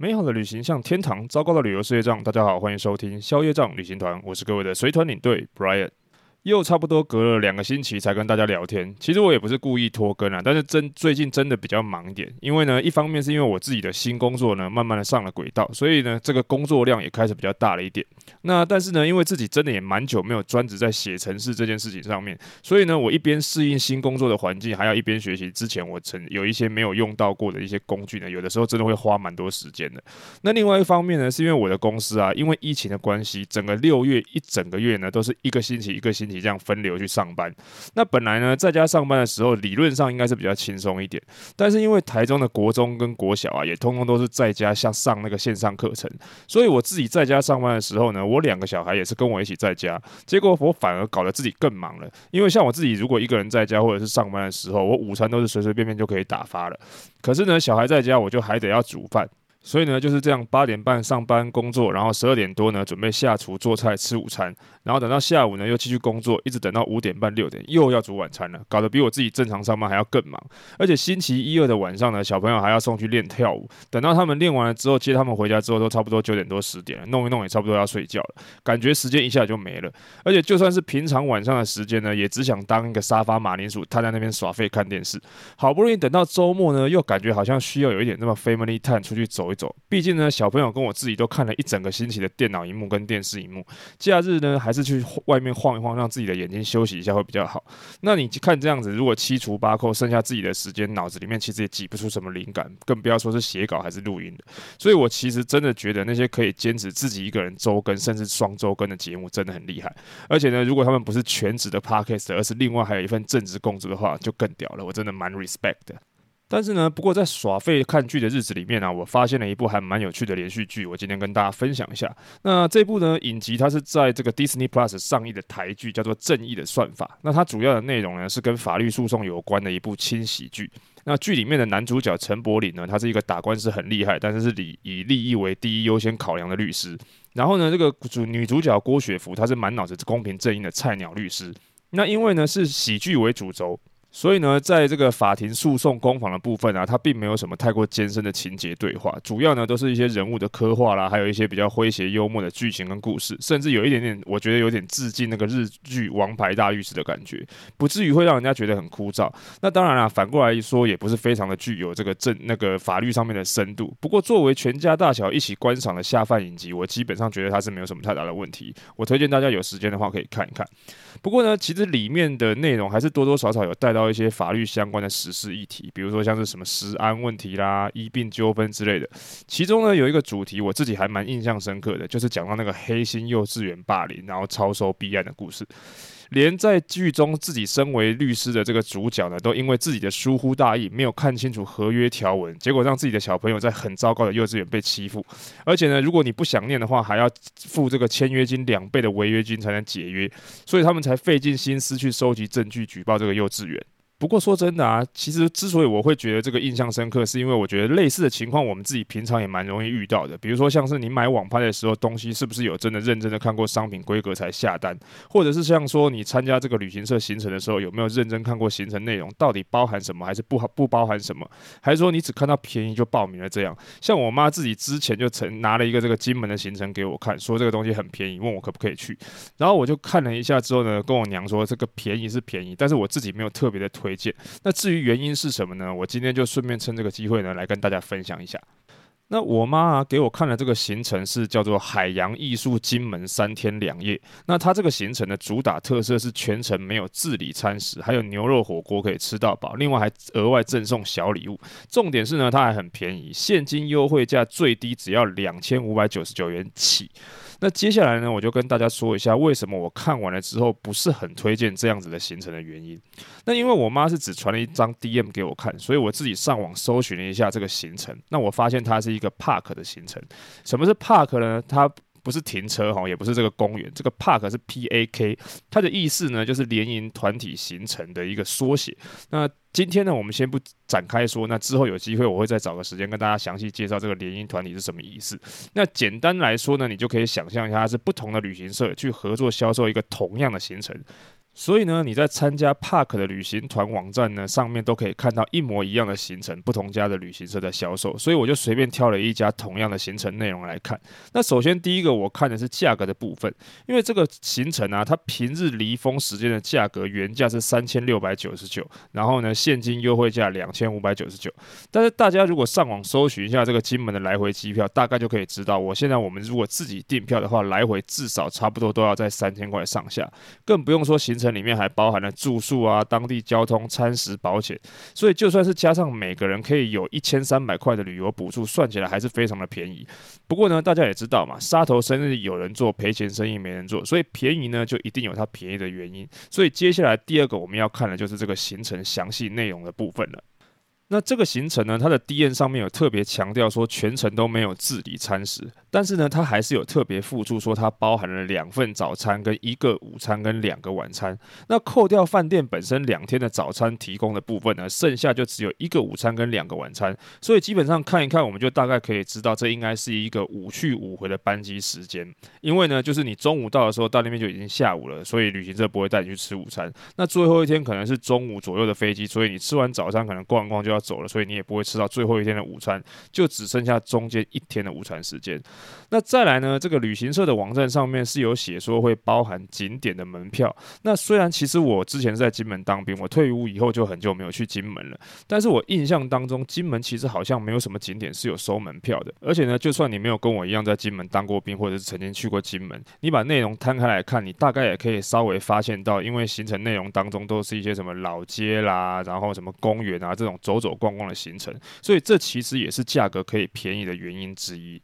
美好的旅行像天堂，糟糕的旅游是业障。大家好，欢迎收听宵夜障旅行团，我是各位的随团领队 Brian。又差不多隔了两个星期才跟大家聊天，其实我也不是故意拖更啊，但是真最近真的比较忙一点，因为呢，一方面是因为我自己的新工作呢，慢慢的上了轨道，所以呢，这个工作量也开始比较大了一点。那但是呢，因为自己真的也蛮久没有专职在写程式这件事情上面，所以呢，我一边适应新工作的环境，还要一边学习之前我曾有一些没有用到过的一些工具呢，有的时候真的会花蛮多时间的。那另外一方面呢，是因为我的公司啊，因为疫情的关系，整个六月一整个月呢，都是一个星期一个星期这样分流去上班。那本来呢，在家上班的时候，理论上应该是比较轻松一点。但是因为台中的国中跟国小啊，也通通都是在家像上那个线上课程，所以我自己在家上班的时候呢，我两个小孩也是跟我一起在家。结果我反而搞得自己更忙了。因为像我自己，如果一个人在家或者是上班的时候，我午餐都是随随便便就可以打发了。可是呢，小孩在家，我就还得要煮饭。所以呢，就是这样，八点半上班工作，然后十二点多呢，准备下厨做菜吃午餐，然后等到下午呢，又继续工作，一直等到五点半六点，又要煮晚餐了，搞得比我自己正常上班还要更忙。而且星期一二的晚上呢，小朋友还要送去练跳舞，等到他们练完了之后，接他们回家之后，都差不多九点多十点了，弄一弄也差不多要睡觉了，感觉时间一下就没了。而且就算是平常晚上的时间呢，也只想当一个沙发马铃薯，瘫在那边耍废看电视。好不容易等到周末呢，又感觉好像需要有一点那么 family time 出去走一走，毕竟呢。小朋友跟我自己都看了一整个星期的电脑荧幕跟电视荧幕，假日呢还是去外面晃一晃，让自己的眼睛休息一下会比较好。那你看这样子，如果七除八扣，剩下自己的时间，脑子里面其实也挤不出什么灵感，更不要说是写稿还是录音的。所以我其实真的觉得那些可以坚持自己一个人周更甚至双周更的节目真的很厉害。而且呢，如果他们不是全职的 Podcast，而是另外还有一份正职工作的话，就更屌了。我真的蛮 respect 的。但是呢，不过在耍废看剧的日子里面呢、我发现了一部还蛮有趣的连续剧，我今天跟大家分享一下。那这部呢，影集它是在这个 Disney Plus 上映的台剧，叫做《正义的算法》。那它主要的内容呢，是跟法律诉讼有关的一部轻喜剧。那剧里面的男主角陈柏霖呢，他是一个打官司很厉害，但是是以以利益为第一优先考量的律师。然后呢，这个主女主角郭雪芙，她是满脑子公平正义的菜鸟律师。那因为呢是喜剧为主轴。所以呢，在这个法庭诉讼攻防的部分啊，它并没有什么太过艰深的情节对话，主要呢都是一些人物的刻画啦，还有一些比较诙谐幽默的剧情跟故事，甚至有一点点，我觉得有点致敬那个日剧《王牌大律师》的感觉，不至于会让人家觉得很枯燥。那当然啦，反过来说，也不是非常的具有这个正那个法律上面的深度。不过，作为全家大小一起观赏的下饭影集，我基本上觉得它是没有什么太大的问题。我推荐大家有时间的话可以看一看。不过呢，其实里面的内容还是多多少少有带到一些法律相关的实事议题，比如说像是什么食安问题啦、医病纠纷之类的。其中呢，有一个主题我自己还蛮印象深刻的，就是讲到那个黑心幼稚园霸凌，然后超收弊案的故事。连在剧中自己身为律师的这个主角呢，都因为自己的疏忽大意，没有看清楚合约条文，结果让自己的小朋友在很糟糕的幼稚园被欺负。而且呢，如果你不想念的话，还要付这个签约金两倍的违约金才能解约，所以他们才费尽心思去收集证据，举报这个幼稚园。不过说真的啊，其实之所以我会觉得这个印象深刻，是因为我觉得类似的情况我们自己平常也蛮容易遇到的。比如说像是你买网拍的时候，东西是不是有真的认真的看过商品规格才下单？或者是像说你参加这个旅行社行程的时候，有没有认真看过行程内容到底包含什么，还是不不包含什么？还是说你只看到便宜就报名了这样？像我妈自己之前就曾拿了一个这个金门的行程给我看，说这个东西很便宜，问我可不可以去。然后我就看了一下之后呢，跟我娘说这个便宜是便宜，但是我自己没有特别的推。推荐。那至于原因是什么呢？我今天就顺便趁这个机会呢，来跟大家分享一下。那我妈啊，给我看了这个行程是叫做海洋艺术金门三天两夜。那它这个行程的主打特色是全程没有自理餐食，还有牛肉火锅可以吃到饱，另外还额外赠送小礼物。重点是呢，它还很便宜，现金优惠价最低只要两千五百九十九元起。那接下来呢，我就跟大家说一下为什么我看完了之后不是很推荐这样子的行程的原因。那因为我妈是只传了一张 DM 给我看，所以我自己上网搜寻了一下这个行程。那我发现它是一个 Park 的行程。什么是 Park 呢？它不是停车哈，也不是这个公园。这个 Park 是 P A K，它的意思呢就是联营团体行程的一个缩写。那今天呢，我们先不展开说，那之后有机会我会再找个时间跟大家详细介绍这个联营团体是什么意思。那简单来说呢，你就可以想象一下，它是不同的旅行社去合作销售一个同样的行程。所以呢，你在参加 Park 的旅行团网站呢，上面都可以看到一模一样的行程，不同家的旅行社在销售。所以我就随便挑了一家同样的行程内容来看。那首先第一个我看的是价格的部分，因为这个行程啊，它平日离峰时间的价格原价是三千六百九十九，然后呢，现金优惠价两千五百九十九。但是大家如果上网搜寻一下这个金门的来回机票，大概就可以知道，我现在我们如果自己订票的话，来回至少差不多都要在三千块上下，更不用说行程。里面还包含了住宿啊、当地交通、餐食、保险，所以就算是加上每个人可以有一千三百块的旅游补助，算起来还是非常的便宜。不过呢，大家也知道嘛，杀头生意有人做，赔钱生意没人做，所以便宜呢就一定有它便宜的原因。所以接下来第二个我们要看的就是这个行程详细内容的部分了。那这个行程呢，它的 D N 上面有特别强调说全程都没有自理餐食，但是呢，它还是有特别附注说它包含了两份早餐跟一个午餐跟两个晚餐。那扣掉饭店本身两天的早餐提供的部分呢，剩下就只有一个午餐跟两个晚餐。所以基本上看一看，我们就大概可以知道这应该是一个五去五回的班机时间。因为呢，就是你中午到的时候到那边就已经下午了，所以旅行社不会带你去吃午餐。那最后一天可能是中午左右的飞机，所以你吃完早餐可能逛一逛就要走了，所以你也不会吃到最后一天的午餐，就只剩下中间一天的午餐时间。那再来呢，这个旅行社的网站上面是有写说会包含景点的门票。那虽然其实我之前是在金门当兵，我退伍以后就很久没有去金门了，但是我印象当中金门其实好像没有什么景点是有收门票的。而且呢，就算你没有跟我一样在金门当过兵，或者是曾经去过金门，你把内容摊开来看，你大概也可以稍微发现到，因为行程内容当中都是一些什么老街啦，然后什么公园啊这种走走逛逛。的行程，所以这其实也是价格可以便宜的原因之一。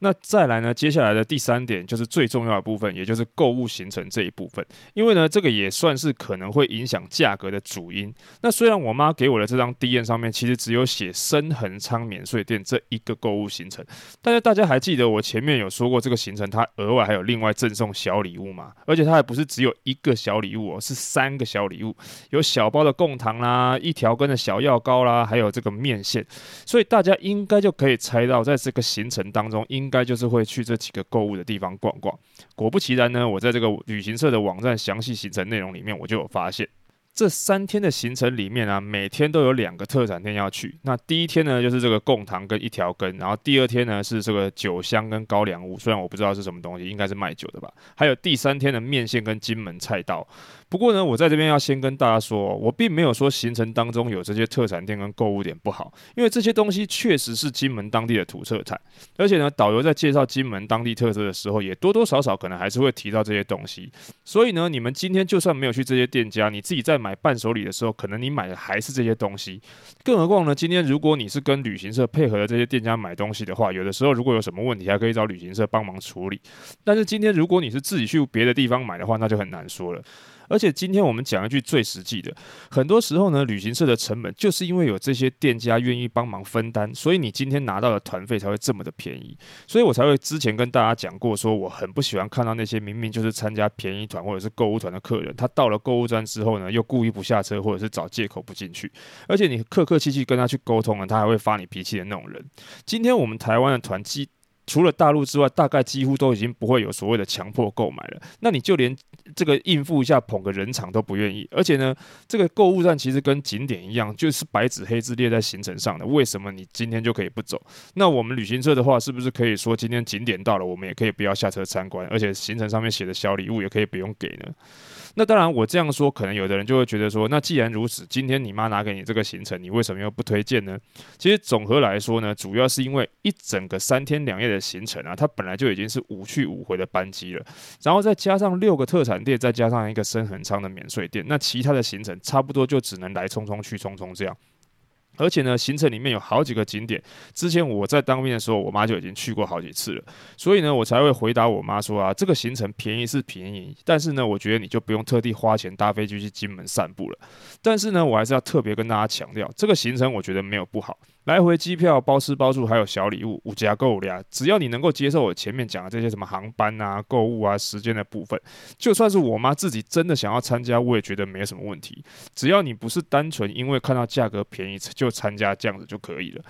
那再来呢？接下来的第三点就是最重要的部分，也就是购物行程这一部分。因为呢，这个也算是可能会影响价格的主因。那虽然我妈给我的这张 D N 上面其实只有写深恒昌免税店这一个购物行程，但是大家还记得我前面有说过这个行程它额外还有另外赠送小礼物吗？而且它还不是只有一个小礼物哦，是三个小礼物，有小包的贡糖啦，一条根的小药膏啦，还有这个面线。所以大家应该就可以猜到，在这个行程当中应应该就是会去这几个购物的地方逛逛。果不其然呢，我在这个旅行社的网站详细行程内容里面，我就有发现。这三天的行程里面啊，每天都有两个特产店要去。那第一天呢，就是这个贡糖跟一条根，然后第二天呢是这个酒香跟高粱屋，虽然我不知道是什么东西，应该是卖酒的吧。还有第三天的面线跟金门菜刀。不过呢，我在这边要先跟大家说，我并没有说行程当中有这些特产店跟购物点不好，因为这些东西确实是金门当地的土特产。而且呢，导游在介绍金门当地特色的时候，也多多少少可能还是会提到这些东西。所以呢，你们今天就算没有去这些店家，你自己在买伴手礼的时候，可能你买的还是这些东西。更何况呢，今天如果你是跟旅行社配合的这些店家买东西的话，有的时候如果有什么问题，还可以找旅行社帮忙处理。但是今天如果你是自己去别的地方买的话，那就很难说了。而且今天我们讲一句最实际的，很多时候呢，旅行社的成本就是因为有这些店家愿意帮忙分担，所以你今天拿到的团费才会这么的便宜。所以我才会之前跟大家讲过，说我很不喜欢看到那些明明就是参加便宜团或者是购物团的客人，他到了购物站之后呢，又故意不下车，或者是找借口不进去。而且你客客气气跟他去沟通了，他还会发你脾气的那种人。今天我们台湾的团机。除了大陆之外，大概几乎都已经不会有所谓的强迫购买了。那你就连这个应付一下捧个人场都不愿意。而且呢，这个购物站其实跟景点一样，就是白纸黑字列在行程上的。为什么你今天就可以不走？那我们旅行社的话，是不是可以说今天景点到了，我们也可以不要下车参观，而且行程上面写的小礼物也可以不用给呢？那当然，我这样说，可能有的人就会觉得说，那既然如此，今天你妈拿给你这个行程，你为什么又不推荐呢？其实总和来说呢，主要是因为一整个三天两夜的行程啊，它本来就已经是五去五回的班机了，然后再加上六个特产店，再加上一个深恒仓的免税店，那其他的行程差不多就只能来匆匆去匆匆这样。而且呢，行程里面有好几个景点，之前我在当兵的时候，我妈就已经去过好几次了，所以呢，我才会回答我妈说啊，这个行程便宜是便宜，但是呢，我觉得你就不用特地花钱搭飞机去金门散步了。但是呢，我还是要特别跟大家强调，这个行程我觉得没有不好。来回机票包吃包住，还有小礼物，五加购呀！只要你能够接受我前面讲的这些什么航班啊、购物啊、时间的部分，就算是我妈自己真的想要参加，我也觉得没什么问题。只要你不是单纯因为看到价格便宜就就参加，这样子就可以了。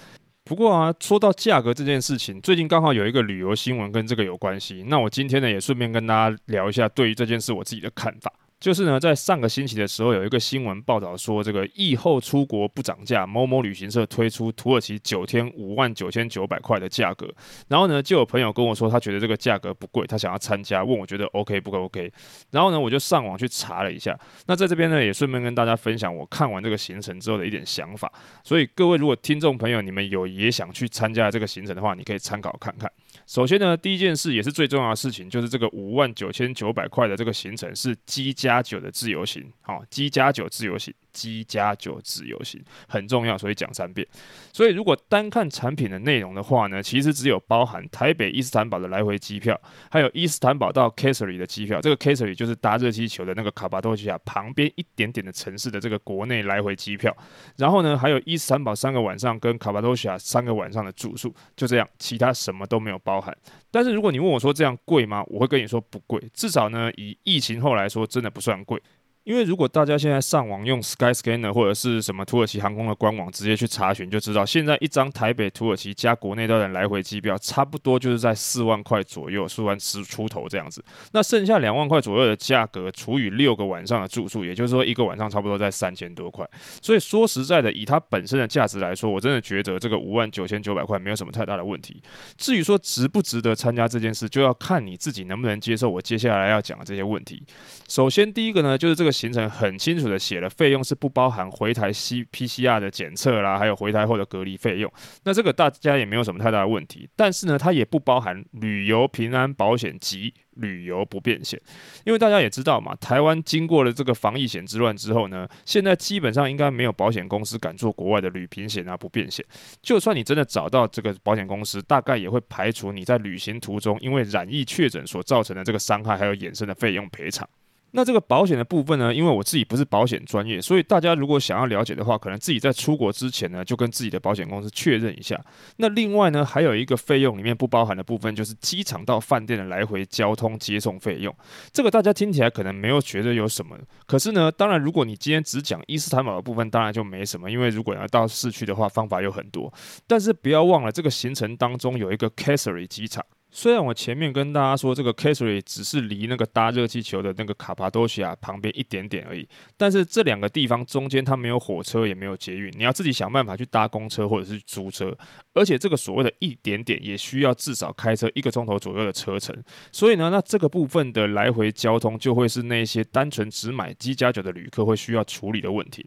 不过啊，说到价格这件事情，最近刚好有一个旅游新闻跟这个有关系。那我今天呢，也顺便跟大家聊一下对于这件事我自己的看法。就是呢，在上个星期的时候，有一个新闻报道说，这个疫后出国不涨价，某某旅行社推出土耳其九天五万九千九百块的价格。然后呢，就有朋友跟我说，他觉得这个价格不贵，他想要参加，问我觉得 OK 不 OK。然后呢，我就上网去查了一下。那在这边呢，也顺便跟大家分享我看完这个行程之后的一点想法。所以各位如果听众朋友你们有也想去参加这个行程的话，你可以参考看看。首先呢，第一件事也是最重要的事情，就是这个五万九千九百块的这个行程是 G 加九的自由行，好，，G 加九自由行。机加酒自由行很重要，所以讲三遍。所以如果单看产品的内容的话呢，其实只有包含台北伊斯坦堡的来回机票，还有伊斯坦堡到 Kayseri 的机票。这个 Kayseri 就是搭热气球的那个卡帕多西亚旁边一点点的城市的这个国内来回机票。然后呢，还有伊斯坦堡三个晚上跟卡帕多西亚三个晚上的住宿，就这样，其他什么都没有包含。但是如果你问我说这样贵吗？我会跟你说不贵，至少呢，以疫情后来说，真的不算贵。因为如果大家现在上网用 Skyscanner 或者是什么土耳其航空的官网直接去查询，就知道现在一张台北土耳其加国内的来回机票，差不多就是在四万块左右，四万十出头这样子。那剩下两万块左右的价格除以六个晚上的住宿，也就是说一个晚上差不多在三千多块。所以说实在的，以它本身的价值来说，我真的觉得这个五万九千九百块没有什么太大的问题。至于说值不值得参加这件事，就要看你自己能不能接受我接下来要讲的这些问题。首先第一个呢，就是这个。行程很清楚的写了，费用是不包含回台 C PCR 的检测啦，还有回台后的隔离费用。那这个大家也没有什么太大的问题。但是呢，它也不包含旅游平安保险及旅游不便险。因为大家也知道嘛，台湾经过了这个防疫险之乱之后呢，现在基本上应该没有保险公司敢做国外的旅平险啊、不便险。就算你真的找到这个保险公司，大概也会排除你在旅行途中因为染疫确诊所造成的这个伤害，还有衍生的费用赔偿。那这个保险的部分呢，因为我自己不是保险专业，所以大家如果想要了解的话，可能自己在出国之前呢，就跟自己的保险公司确认一下。那另外呢，还有一个费用里面不包含的部分，就是机场到饭店的来回交通接送费用。这个大家听起来可能没有觉得有什么，可是呢，当然如果你今天只讲伊斯坦堡的部分，当然就没什么，因为如果要到市区的话，方法有很多。但是不要忘了，这个行程当中有一个 Kayseri 机场。虽然我前面跟大家说这个 Kayseri 只是离那个搭热气球的那个卡帕多西亚旁边一点点而已，但是这两个地方中间它没有火车也没有捷运，你要自己想办法去搭公车或者是租车，而且这个所谓的一点点也需要至少开车一个钟头左右的车程，所以呢，那这个部分的来回交通就会是那些单纯只买机加酒的旅客会需要处理的问题。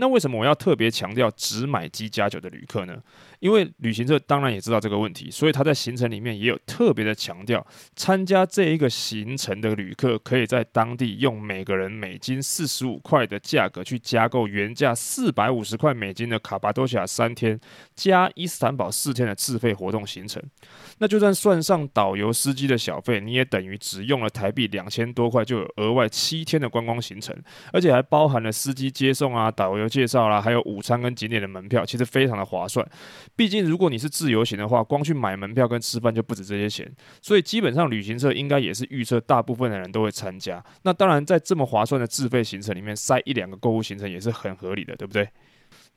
那为什么我要特别强调只买机加酒的旅客呢？因为旅行社当然也知道这个问题，所以他在行程里面也有特别的强调，参加这一个行程的旅客可以在当地用每个人美金四十五块的价格去加购原价四百五十块美金的卡帕多西亚三天加伊斯坦堡四天的自费活动行程。那就算算上导游司机的小费，你也等于只用了台币两千多块，就有额外七天的观光行程，而且还包含了司机接送啊、导游。介绍啦，还有午餐跟景点的门票，其实非常的划算。毕竟如果你是自由行的话，光去买门票跟吃饭就不止这些钱，所以基本上旅行社应该也是预测大部分的人都会参加。那当然，在这么划算的自费行程里面塞一两个购物行程也是很合理的，对不对？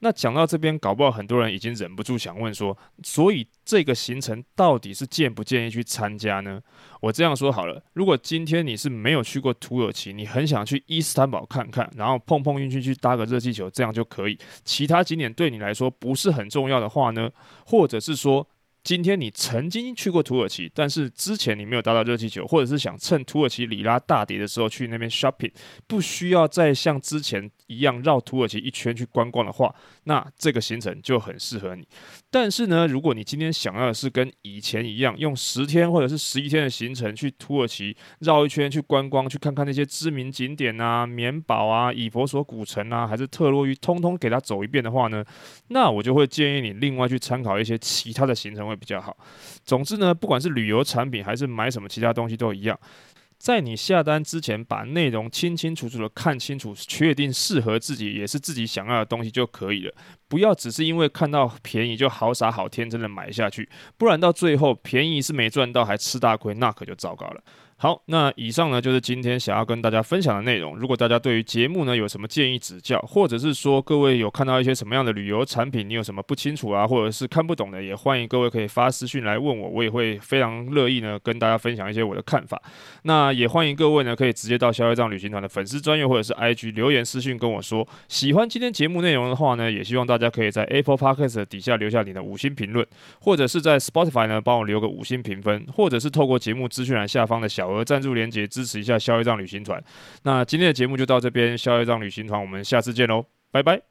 那讲到这边，搞不好很多人已经忍不住想问说，所以这个行程到底是建不建议去参加呢？我这样说好了，如果今天你是没有去过土耳其，你很想去伊斯坦堡看看，然后碰碰运气去搭个热气球，这样就可以。其他景点对你来说不是很重要的话呢，或者是说，今天你曾经去过土耳其，但是之前你没有搭到热气球，或者是想趁土耳其里拉大跌的时候去那边 shopping，不需要再像之前一样绕土耳其一圈去观光的话，那这个行程就很适合你。但是呢，如果你今天想要的是跟以前一样，用十天或者是十一天的行程去土耳其绕一圈去观光，去看看那些知名景点啊、棉堡啊、以弗所古城啊，还是特洛伊，通通给它走一遍的话呢，那我就会建议你另外去参考一些其他的行程。会比较好。总之呢，不管是旅游产品还是买什么其他东西都一样，在你下单之前，把内容清清楚楚的看清楚，确定适合自己也是自己想要的东西就可以了。不要只是因为看到便宜就好傻好天真的买下去，不然到最后便宜是没赚到，还吃大亏，那可就糟糕了。好，那以上呢就是今天想要跟大家分享的内容。如果大家对于节目呢有什么建议指教，或者是说各位有看到一些什么样的旅游产品，你有什么不清楚啊，或者是看不懂的，也欢迎各位可以发私讯来问我，我也会非常乐意呢跟大家分享一些我的看法。那也欢迎各位呢可以直接到消费账旅行团的粉丝专页或者是 IG 留言私讯跟我说，喜欢今天节目内容的话呢，也希望大家可以在 Apple Podcast 底下留下你的五星评论，或者是在 Spotify 呢帮我留个五星评分，或者是透过节目资讯栏下方的小额赞助连接支持一下消业障旅行团。那今天的节目就到这边，消业障旅行团，我们下次见喽，拜拜。